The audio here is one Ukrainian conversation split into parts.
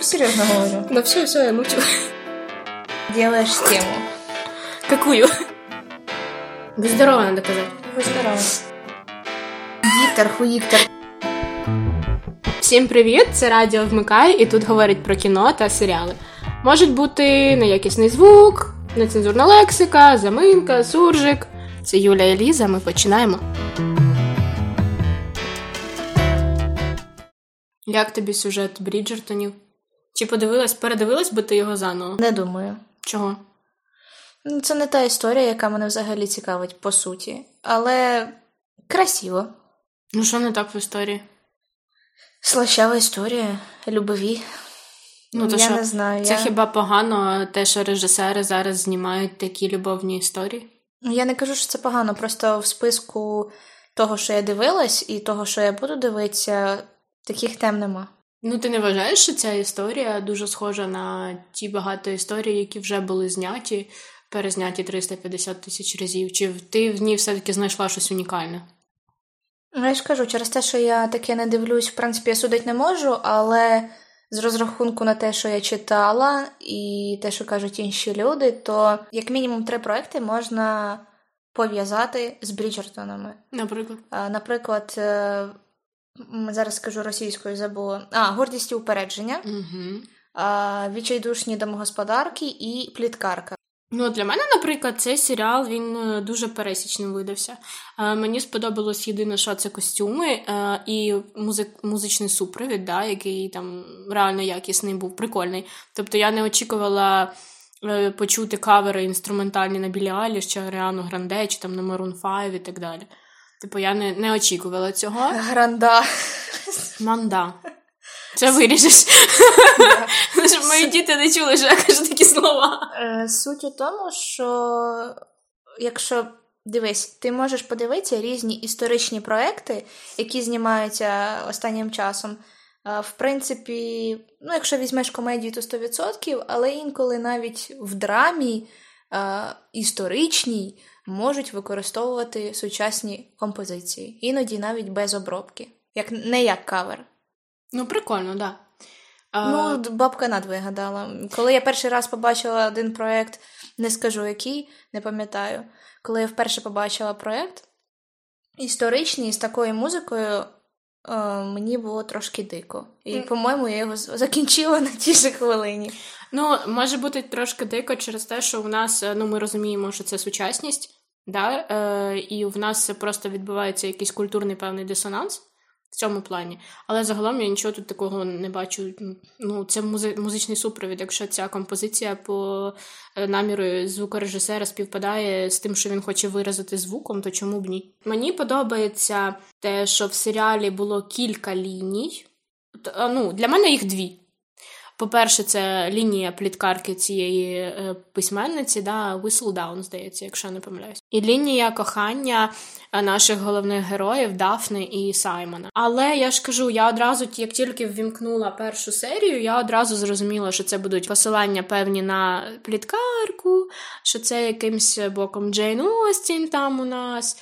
Серьезно говорю. Да все, все, я мучу. Делаешь тему. Какую? Будь здорова, надо казати. Будь здорова. Віктор, хуїктор. Всім привіт! Це Радіо Вмикай, і тут говорять про кіно та серіали. Можуть бути неякісний звук, нецензурна лексика, заминка, суржик. Це Юля і Ліза, ми починаємо. Як тобі сюжет Бріджертонів? Чи подивилась, передивилась би ти його заново? Не думаю. Чого? Ну, Це не та історія, яка мене взагалі цікавить, по суті. Але красиво. Ну що не так в історії? Слащава історія, любові. Ну, то я що, не знаю. Це я... хіба погано те, що режисери зараз знімають такі любовні історії? Ну, Я не кажу, що це погано, просто в списку того, що я дивилась, і того, що я буду дивитися, таких тем нема. Ну, ти не вважаєш, що ця історія дуже схожа на ті багато історій, які вже були зняті, перезняті 350 тисяч разів? Чи ти в ній все-таки знайшла щось унікальне? Ну, я ж кажу, через те, що я таке не дивлюсь, в принципі, я судити не можу, але з розрахунку на те, що я читала, і те, що кажуть інші люди, то як мінімум три проекти можна пов'язати з Бріджертонами. Наприклад. Наприклад, е, зараз скажу російською забула. А, гордість і упередження, Угу. а, відчайдушні домогосподарки і пліткарка. Ну, для мене, наприклад, цей серіал він е, дуже пересічним видався. Е, Мені сподобалось єдине, що це костюми е, і музик, музичний супровід, да, який там реально якісний був, прикольний. Тобто я не очікувала почути кавери інструментальні на Білі Айліш, чи Аріану Гранде, чи там на Maroon 5 і так далі. Типу, я не, не очікувала цього. Гранда. Манда. Це виріжеш. Щоб мої діти не чули, що я кажу такі слова. Е, Суть у тому, що якщо дивись, ти можеш подивитися різні історичні проекти, які знімаються останнім часом. Е, В принципі, ну, якщо візьмеш комедію, то 100%, але інколи навіть в драмі е, історичній можуть використовувати сучасні композиції, іноді навіть без обробки, як не як кавер. Ну, прикольно, так. Да. Ну, бабка над вигадала. Коли я перший раз побачила один проєкт, не скажу який, не пам'ятаю. Коли я вперше побачила проєкт історичний з такою музикою, е, мені було трошки дико. І, по-моєму, я його закінчила на тій же хвилині. Ну, може бути трошки дико через те, що в нас, е, ну, ми розуміємо, що це сучасність, да? е, і в нас просто відбувається якийсь культурний певний дисонанс в цьому плані. Але загалом я нічого тут такого не бачу. Ну, це музи- музичний супровід. Якщо ця композиція по е, наміру звукорежисера співпадає з тим, що він хоче виразити звуком, то чому б ні? Мені подобається те, що в серіалі було кілька ліній. Ну, для мене їх дві. По-перше, це лінія пліткарки цієї е, письменниці, да, Whistledown, здається, якщо не помиляюсь. І лінія кохання е, наших головних героїв Дафни і Саймона. Але я ж кажу, я одразу, як тільки ввімкнула першу серію, я одразу зрозуміла, що це будуть посилання певні на пліткарку, що це якимсь боком Джейн Остін там у нас.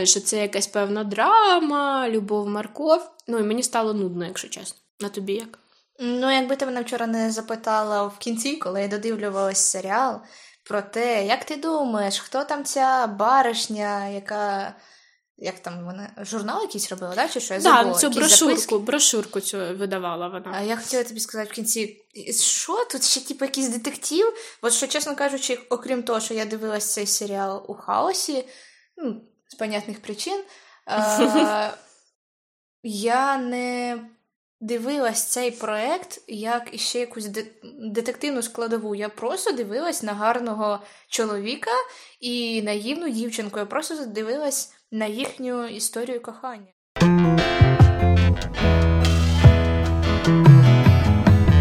е, Що це якась певна драма, любов Марков. Ну і мені стало нудно, якщо чесно. На тобі як? Ну, якби ти мене вчора не запитала в кінці, коли я додивлювалась серіал, про те, як ти думаєш, хто там ця баришня, яка. Як там вона журнал якийсь робила, да? чи що? Я Так, забула. цю Якісь брошурку, записки? брошурку цю видавала А я хотіла тобі сказати в кінці, що тут ще типу якийсь детектив? От що, чесно кажучи, окрім того, що я дивилась цей серіал у хаосі, ну, з понятних причин, е- я не дивилась цей проект як іще якусь детективну складову. Я просто дивилась на гарного чоловіка і наївну дівчинку. Я просто дивилась на їхню історію кохання.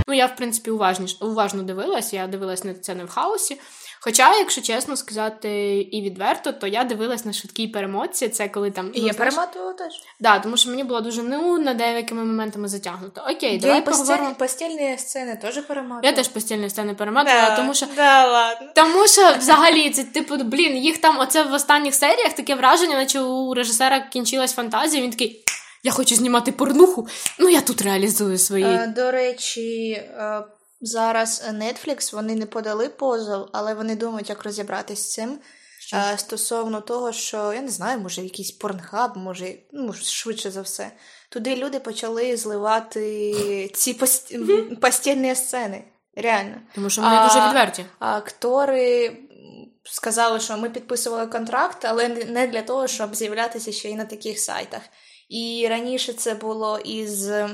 Ну, я, в принципі, уважніш, уважно дивилась, я дивилась на це не в хаосі. Хоча, якщо чесно сказати і відверто, то я дивилась на швидкій перемотці. Це коли там. І ну, я знаєш, перематувала теж. Да, тому що мені було дуже нудно деякими моментами затягнуто. Окей, Я давай поговоримо. постільні сцени теж перематувала. Я теж постільні сцени перематувала, тому що Да, ладно. Тому що взагалі це типу, блін, їх там оце в останніх серіях таке враження, наче у режисера кінчилась фантазія. Він такий. Я хочу знімати порнуху, ну я тут реалізую свої. Е, До речі, е, зараз Netflix вони не подали позов, але вони думають, як розібратися з цим. Що? Е, Стосовно того, що я не знаю, може якийсь порнхаб, може, ну швидше за все. Туди люди почали зливати ці пост... постільні сцени. Реально. Тому що вони А, дуже відверті. А актори сказали, що ми підписували контракт, але не для того, щоб з'являтися ще й на таких сайтах. І раніше це було із е,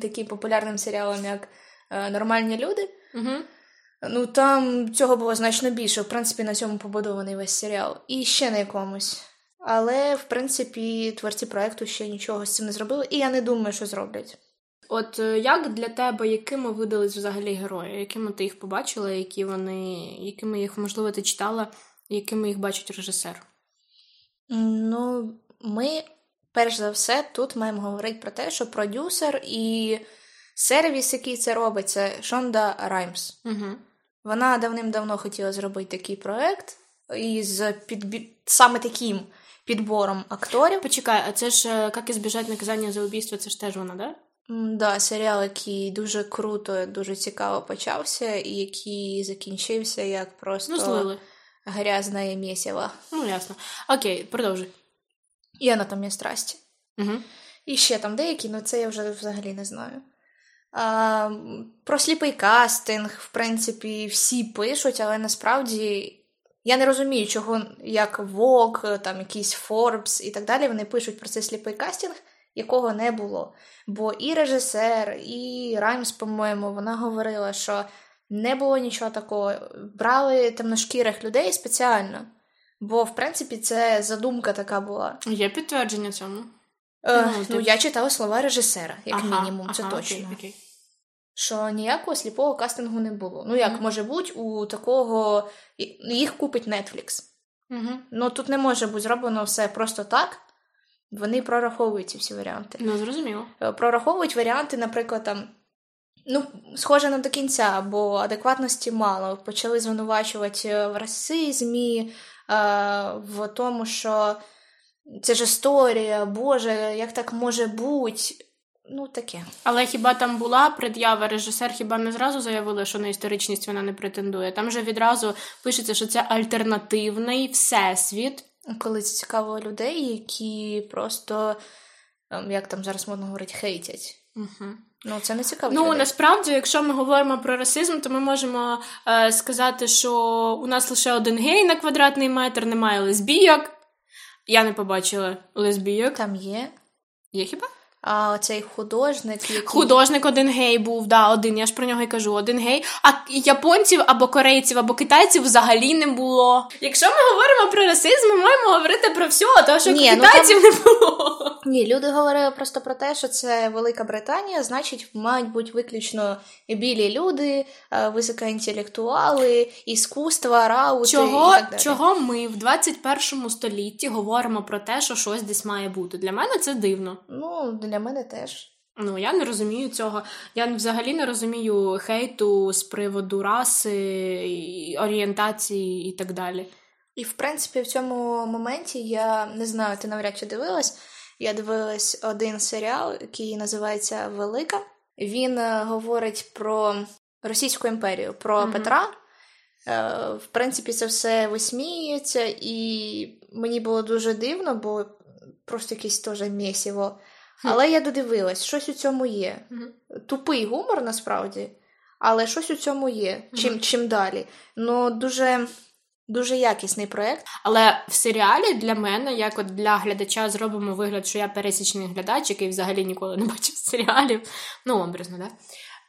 таким популярним серіалом, як е, Нормальні люди. Угу. Ну там цього було значно більше. В принципі, на цьому побудований весь серіал. І ще на якомусь. Але, в принципі, творці проекту ще нічого з цим не зробили, і я не думаю, що зроблять. От е, як для тебе, якими видались взагалі герої? Якими ти їх побачила, які вони, якими їх, можливо, ти читала, якими їх бачить режисер? Ну, ми, перш за все, тут маємо говорити про те, що продюсер і сервіс, який це робить, це Шонда Раймс. Угу. Вона давним-давно хотіла зробити такий проект із підбі... саме таким підбором акторів. Почекай, а це ж е, як ізбіжать наказання за убійство, це ж теж вона, да? Да, серіал, який дуже круто, дуже цікаво почався, і який закінчився як просто Ну, злили. грязне місіво. Ну, ясно. Окей, продовжуй. І анатомія страсті. Угу. І ще там деякі, ну це я вже взагалі не знаю. А, про сліпий кастинг, в принципі, всі пишуть, але насправді я не розумію, чого як Vogue, там якийсь Forbes і так далі. Вони пишуть про цей сліпий кастинг, якого не було. Бо і режисер, і Раймс, по-моєму, вона говорила, що не було нічого такого. Брали темношкірих людей спеціально. Бо, в принципі, це задумка така була. Є підтвердження цьому? Е, Ну, ну, я читала слова режисера, як Ага, мінімум, це ага, точно. Окей, окей. Що ніякого сліпого кастингу не було. Ну, як Мгм. може бути у такого. Їх купить Netflix. Угу. Ну тут не може бути зроблено все просто так. Вони прораховують ці всі варіанти. Ну, зрозуміло. Е, Прораховують варіанти, наприклад, там. Ну, схоже не до кінця, бо адекватності мало. Почали звинувачувати е, в расизмі, в тому, що це ж історія, Боже, як так може бути? Ну, таке. Але хіба там була пред'ява? Режисер хіба не зразу заявили, що на історичність вона не претендує? Там же відразу пишеться, що це альтернативний всесвіт. Коли це цікаво людей, які просто, ем, як там зараз модно говорити, хейтять. Угу. Ну, це не цікаво. Ну людей. насправді, якщо ми говоримо про расизм, то ми можемо е, сказати, що у нас лише один гей на квадратний метр, немає лесбійок. Я не побачила лесбійок. Там є. Є хіба? А оцей художник, який... Художник один гей був, да, один, я ж про нього й кажу, один гей. А японців або корейців, або китайців взагалі не було. Якщо ми говоримо про расизм, ми маємо говорити про все, тому що Ні, ну, китайців не було. Ні, люди говорили просто про те, що це Велика Британія, значить, мають бути виключно білі люди, е, високоінтелектуали, іскусства, раути Чого, і так далі. чого ми в 21 столітті говоримо про те, що щось десь має бути? Для мене це дивно. Ну, для мене теж. Ну, я не розумію цього. Я взагалі не розумію хейту з приводу раси, орієнтації і так далі. І, в принципі, в цьому моменті я не знаю, ти навряд чи дивилась. Я дивилась один серіал, який називається Велика. Він е, говорить про Російську імперію, про Мгм. Петра. Е, В принципі, це все висміюється, і мені було дуже дивно, бо просто якесь теж місіво. Але я додивилась, щось у цьому є. Мгм. Тупий гумор насправді, але щось у цьому є. Чим, чим далі. Ну, дуже, дуже якісний проєкт. Але в серіалі для мене, як от для глядача, зробимо вигляд, що я пересічний глядач, який взагалі ніколи не бачив серіалів. Ну, образно, да?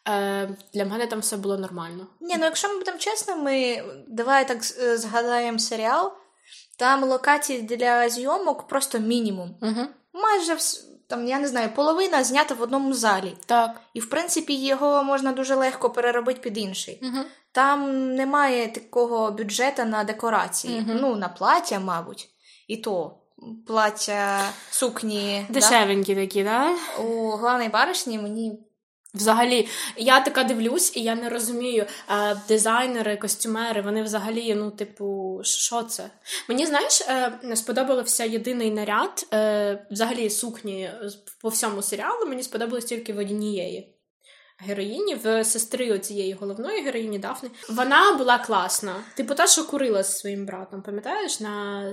Е, для мене там все було нормально. Ні, ну якщо ми будемо чесними, давай так згадаємо серіал. Там локацій для зйомок просто мінімум. Угу. Майже там, я не знаю, половина знята в одному залі. Так. І в принципі його можна дуже легко переробити під інший. Угу. Там немає такого бюджету на декорації. угу. Ну, на плаття, мабуть. І то плаття, сукні. да? Дешевенькі такі, да? У главної баришні мені Взагалі, я така дивлюсь, і я не розумію. Е, дизайнери, костюмери, вони взагалі, ну, типу, що це? Мені знаєш, е, сподобався єдиний наряд, е, взагалі сукні по всьому серіалу. Мені сподобалось тільки в однієї героїні, в сестри цієї головної героїні Дафни. Вона була класна. Типу, та, що курила зі своїм братом, пам'ятаєш? На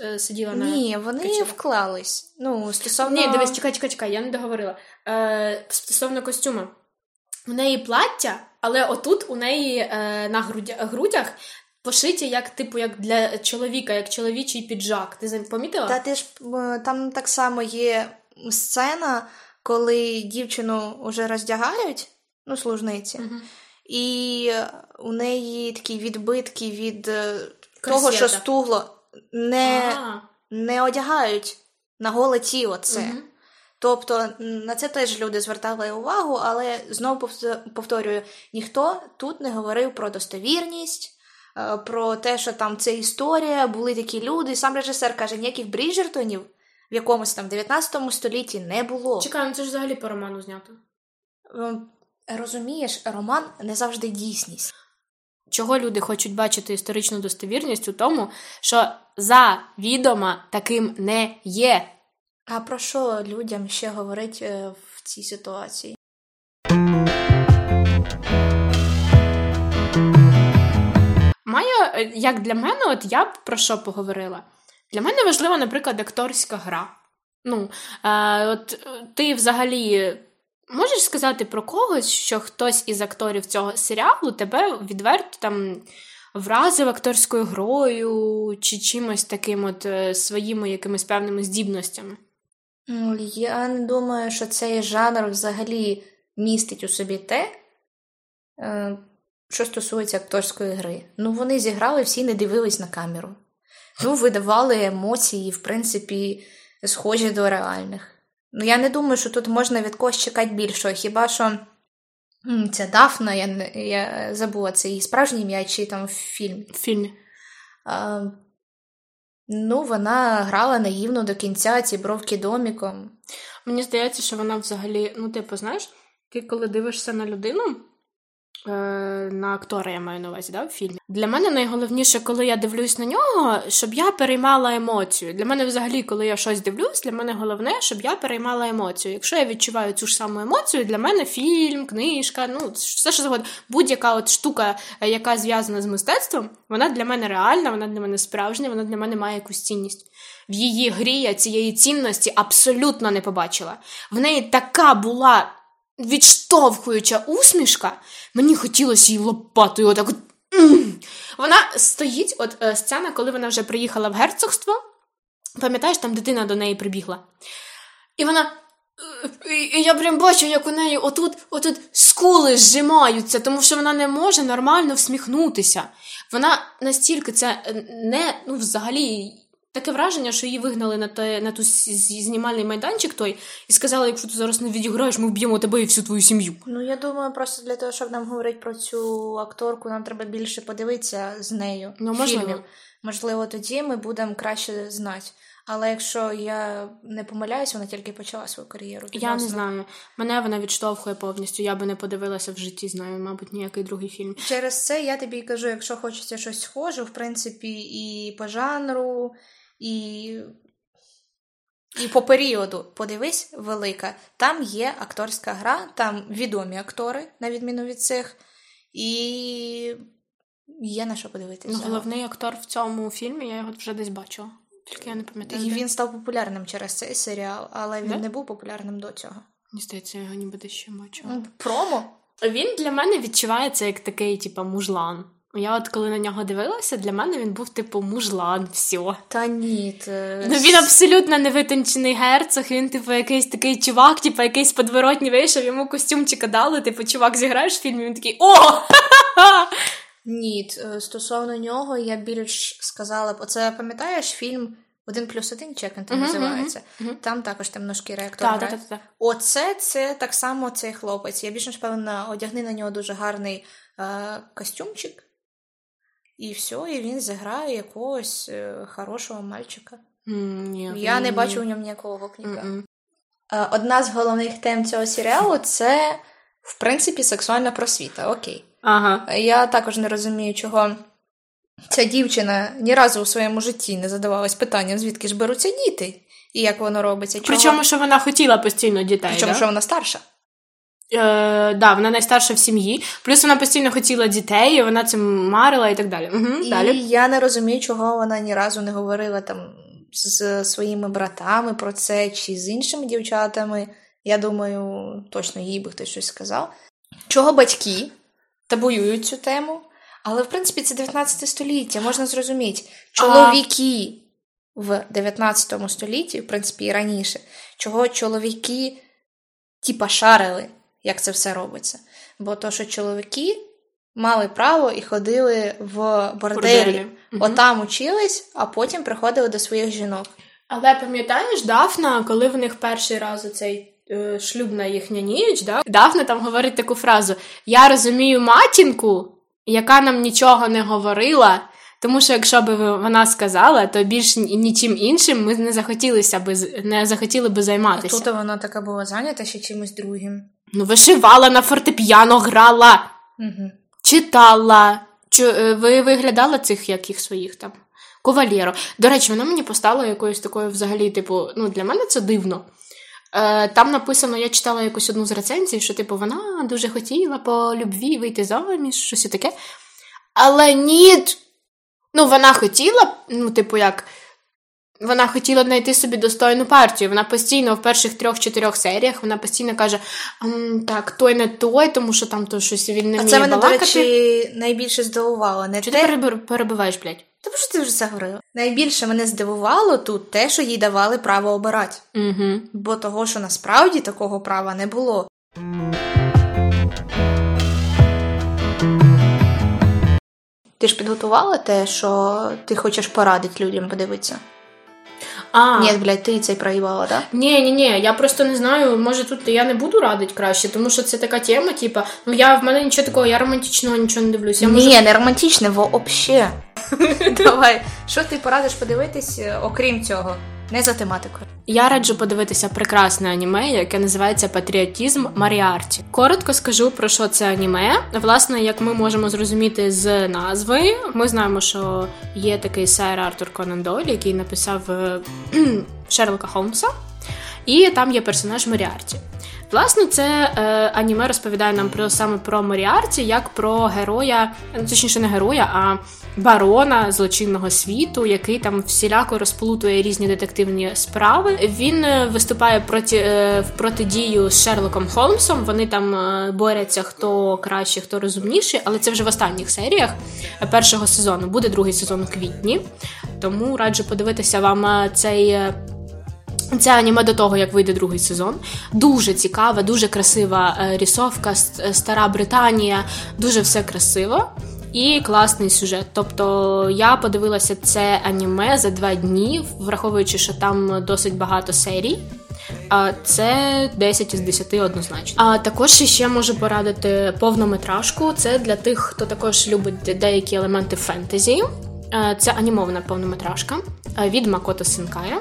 е, сиділа на ні, вони качелях. вклались. Ну, стосовно... Ні, дивись, чекай, чекай, чекай, я не договорила. Е, Стосовно костюму. У неї плаття, але отут у неї е, на грудя, грудях пошиті, як типу, як для чоловіка, як чоловічий піджак. Ти помітила? Та ти ж е, там так само є сцена, коли дівчину вже роздягають, ну, служниці, Угу. і у неї такі відбитки від е, того, що стугло, не, не одягають на голе тіло це. мгм. Тобто на це теж люди звертали увагу, але знову повт- повторюю, ніхто тут не говорив про достовірність, е, про те, що там це історія, були такі люди. Сам режисер каже, ніяких Бріджертонів в якомусь там 19 столітті не було. Чекай, ну це ж взагалі по роману знято. Розумієш, роман не завжди дійсність. Чого люди хочуть бачити історичну достовірність у тому, що завідомо таким не є. А про що людям ще говорить е, в цій ситуації? Має, е, як для мене, от я б про що поговорила? Для мене важлива, наприклад, акторська гра. Ну, е, от е, ти взагалі можеш сказати про когось, що хтось із акторів цього серіалу тебе відверто там вразив акторською грою чи чимось таким, от е, своїми якимись певними здібностями? Ну, Я не думаю, що цей жанр взагалі містить у собі те, е, що стосується акторської гри. Ну, вони зіграли, всі не дивились на камеру. Ну, видавали емоції, в принципі, схожі до реальних. Ну, я не думаю, що тут можна від когось чекати більшого. Хіба що ця Дафна, я, я забула це її справжнє ім'я чи там в фільмі. В фільмі. А, ну, вона грала наївно до кінця ці бровки доміком. Мені здається, що вона взагалі, ну, типу, знаєш, ти коли дивишся на людину, на актора, я маю на увазі, да, в фільмі. Для мене найголовніше, коли я дивлюсь на нього, щоб я переймала емоцію. Для мене, взагалі, коли я щось дивлюсь, для мене головне, щоб я переймала емоцію. Якщо я відчуваю цю ж саму емоцію, для мене фільм, книжка, ну все що завгодно, будь-яка от штука, е, яка зв'язана з мистецтвом, вона для мене реальна, вона для мене справжня, вона для мене має якусь цінність. В її грі я цієї цінності абсолютно не побачила. В неї така була відштовхуюча усмішка, мені хотілося її лопатою отак. От. Вона стоїть, от е, сцена, коли вона вже приїхала в герцогство. Пам'ятаєш, там дитина до неї прибігла. І вона. е, і я прям бачу, як у неї отут, отут скули зжимаються, тому що вона не може нормально всміхнутися. Вона настільки це е, не, ну, взагалі, таке враження, що її вигнали на, те, на ту знімальний майданчик той і сказали, якщо ти зараз не відіграєш, ми вб'ємо тебе і всю твою сім'ю. Ну, я думаю, просто для того, щоб нам говорити про цю акторку, нам треба більше подивитися з нею. Ну, можливо. фільмів. Можливо, тоді ми будемо краще знати. Але якщо я не помиляюсь, вона тільки почала свою кар'єру. Я не знаю. Мене вона відштовхує повністю. Я би не подивилася в житті з нею, мабуть, ніякий другий фільм. Через це я тобі кажу, якщо хочеться щось схоже, в принципі, і по жанру, і, і по періоду, подивись, велика. Там є акторська гра, там відомі актори, на відміну від цих, і є на що подивитися. Ну, головний актор в цьому фільмі, я його вже десь бачила. Тільки я не пам'ятаю. І де. він став популярним через цей серіал, але він Да? не був популярним до цього. Мені здається, я його ніби десь ще бачила. Промо. Він для мене відчувається як такий, типу, мужлан. Я от коли на нього дивилася, для мене він був типу мужлан, все. Та ні. Те... Ну він абсолютно невитончений герцог, він, типу, якийсь такий чувак, типу, якийсь подворотній вийшов, йому костюмчика дали, типу, чувак зіграєш в фільмі, він такий о! Ні, е, стосовно нього я більш сказала б, оце пам'ятаєш фільм один плюс один, він там Мгм, називається? мгм. Там також темношкірий актор. Так, так, так. Оце це так само цей хлопець. Я більш ніж певна, одягни на нього дуже гарний е, костюмчик, і все, і він зіграє якогось е, хорошого мальчика. Ні, Я не бачу у ньому ніякого гопніка. Е, Одна з головних тем цього серіалу це в принципі, сексуальна просвіта, окей. Ага. Я також не розумію, чого ця дівчина ні разу у своєму житті не задавалась питанням, звідки ж беруться діти, і як воно робиться. Чого... Причому, що вона хотіла постійно дітей. Причому, да? що вона старша. Е, да, вона найстарша в сім'ї, плюс вона постійно хотіла дітей, і вона цим марила і так далі. Угу, І далі. я не розумію, чого вона ні разу не говорила там з своїми братами про це чи з іншими дівчатами. Я думаю, точно їй би хтось щось сказав. Чого батьки табуюють цю тему? Але, в принципі, це 19 століття, можна зрозуміти. Чоловіки в 19 столітті, в принципі, і раніше, чого чоловіки типа шарили, як це все робиться. Бо то, що чоловіки мали право і ходили в борделі, Борделі. Отам учились, а потім приходили до своїх жінок. Але пам'ятаєш, Дафна, коли в них перший раз оцей е, шлюбна їхня ніч, да? Дафна там говорить таку фразу: Я розумію матінку, яка нам нічого не говорила. Тому що якщо б вона сказала, то більш нічим іншим ми не захотілися би не захотіли би А займатися. тут вона така була зайнята ще чимось другим. Ну, вишивала на фортепіано, грала, Угу. читала. Чу, е, ви виглядали цих яких своїх там? Ковалєро. До речі, вона мені постала якоюсь такою взагалі, типу, ну, для мене це дивно. Е, там написано, я читала якусь одну з рецензій, що, типу, вона дуже хотіла по любві вийти заміж, щось таке. Але ні. Ну, вона хотіла, ну, типу, як. Вона хотіла знайти собі достойну партію. Вона постійно в перших трьох-чотирьох серіях вона постійно каже: так, той не той, тому що там то щось він не А це мене, до балакати. речі, найбільше здивувало. Не Чи те, ти перебиваєш, блядь? Тому що ти вже це говорила. Найбільше мене здивувало тут те, що їй давали право обирати. Угу. Бо того, що насправді такого права не було. Ти ж підготувала те, що ти хочеш порадити людям подивитися? А, Ні, блядь, ти це проїбала, да? ні, ні, ні, я просто не знаю, може тут я не буду радити краще, тому що це така тема, типа, ну я в мене нічого такого, я романтичного нічого не дивлюсь. Я можу... Ні, не романтичне, вообще. Давай, що ти порадиш подивитись, е, окрім цього? Не за тематикою. Я раджу подивитися прекрасне аніме, яке називається Патріотізм Маріарті. Коротко скажу про що це аніме. Власне, як ми можемо зрозуміти з назви, ми знаємо, що є такий сер Артур Конан Дойль, який написав е, Шерлока Холмса, і там є персонаж Моріарті. Власне, це е, аніме розповідає нам про саме про Моріарті, як про героя, ну, точніше, не героя, а барона злочинного світу, який там всіляко розплутує різні детективні справи. Він е, виступає проти е, в протидію з Шерлоком Холмсом. Вони там е, борються, хто краще, хто розумніший, але це вже в останніх серіях першого сезону. Буде другий сезон у квітні. Тому раджу подивитися вам е, цей. Це аніме до того, як вийде другий сезон. Дуже цікава, дуже красива е, рисовка, е, стара Британія, дуже все красиво і класний сюжет. Тобто я подивилася це аніме за два дні, враховуючи, що там досить багато серій. А це 10 із 10 однозначно. А також ще можу порадити повнометражку. Це для тих, хто також любить деякі елементи фентезі. Е, Це анімована повнометражка від Макото Синкая,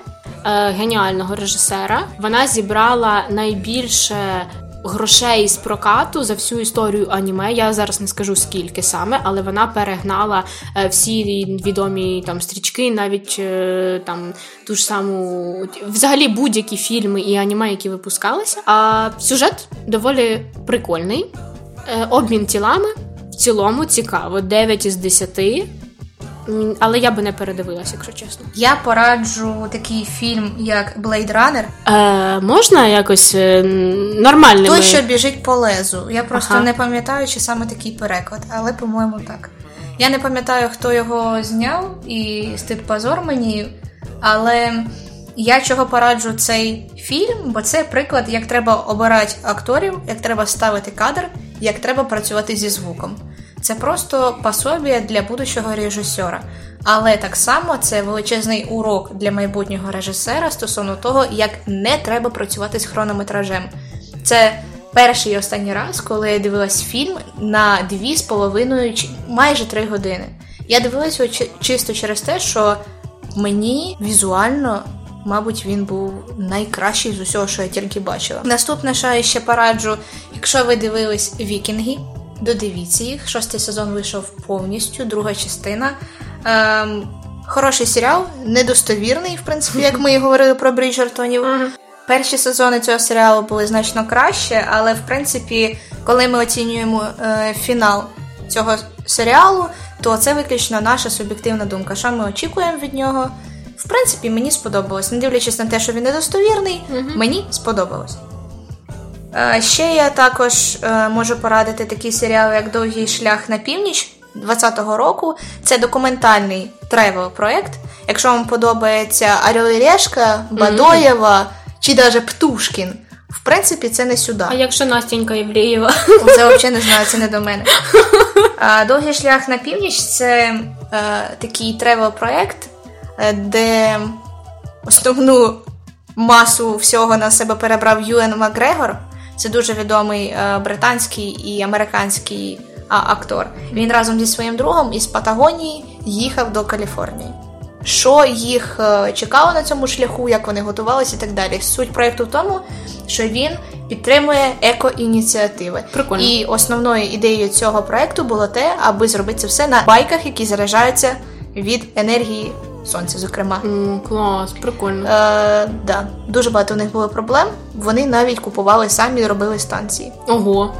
геніального режисера. Вона зібрала найбільше грошей з прокату за всю історію аніме. Я зараз не скажу скільки саме, але вона перегнала е, всі відомі там стрічки, навіть е, там ту ж саму взагалі будь-які фільми і аніме, які випускалися. А сюжет доволі прикольний. Е, Обмін тілами в цілому цікаво. 9 із 10. Але я би не передивилася, якщо чесно. Я пораджу такий фільм, як Blade Runner. Е, можна якось е, нормальними... Той, що біжить по лезу. Я просто Ага. не пам'ятаю, чи саме такий переклад, але, по-моєму, так. Я не пам'ятаю, хто його зняв, і стид позор мені, але я чого пораджу цей фільм, бо це приклад, як треба обирати акторів, як треба ставити кадр, як треба працювати зі звуком. Це просто пособія для будущого режисера. Але так само це величезний урок для майбутнього режисера стосовно того, як не треба працювати з хронометражем. Це перший і останній раз, коли я дивилась фільм на дві з половиною чи майже три години. Я дивилась його чисто через те, що мені візуально мабуть, він був найкращий з усього, що я тільки бачила. Наступне, що я ще пораджу, якщо ви дивились Вікінги, додивіться їх. Шостий сезон вийшов повністю, друга частина. Ем, Хороший серіал, недостовірний, в принципі, як ми і говорили про Бріджертонів. Перші сезони цього серіалу були значно краще, але в принципі, коли ми оцінюємо е, фінал цього серіалу, то це виключно наша суб'єктивна думка. Що ми очікуємо від нього? В принципі, мені сподобалось. Не дивлячись на те, що він недостовірний, мені сподобалось. Е, ще я також е, можу порадити такий серіал, як Довгий шлях на північ 2020 року. Це документальний travel проєкт. Якщо вам подобається Орел і Решка, Бадоєва чи навіть Птушкін, в принципі, це не сюди. А якщо Настенька Івлєєва? Це взагалі не знаю, це не до мене. Довгий шлях на північ це е, такий travel проєкт, е, де основну масу всього на себе перебрав Юен Макгрегор. Це дуже відомий е, британський і американський актор. Він разом зі своїм другом із Патагонії їхав до Каліфорнії. Що їх е, чекало на цьому шляху, як вони готувалися і так далі. Суть проєкту в тому, що він підтримує еко-ініціативи. Прикольно. І основною ідеєю цього проєкту було те, аби зробити це все на байках, які заряджаються від енергії сонця, зокрема. Mm, клас, прикольно. Е, да, дуже багато в них було проблем. Вони навіть купували самі, робили станції. Ого.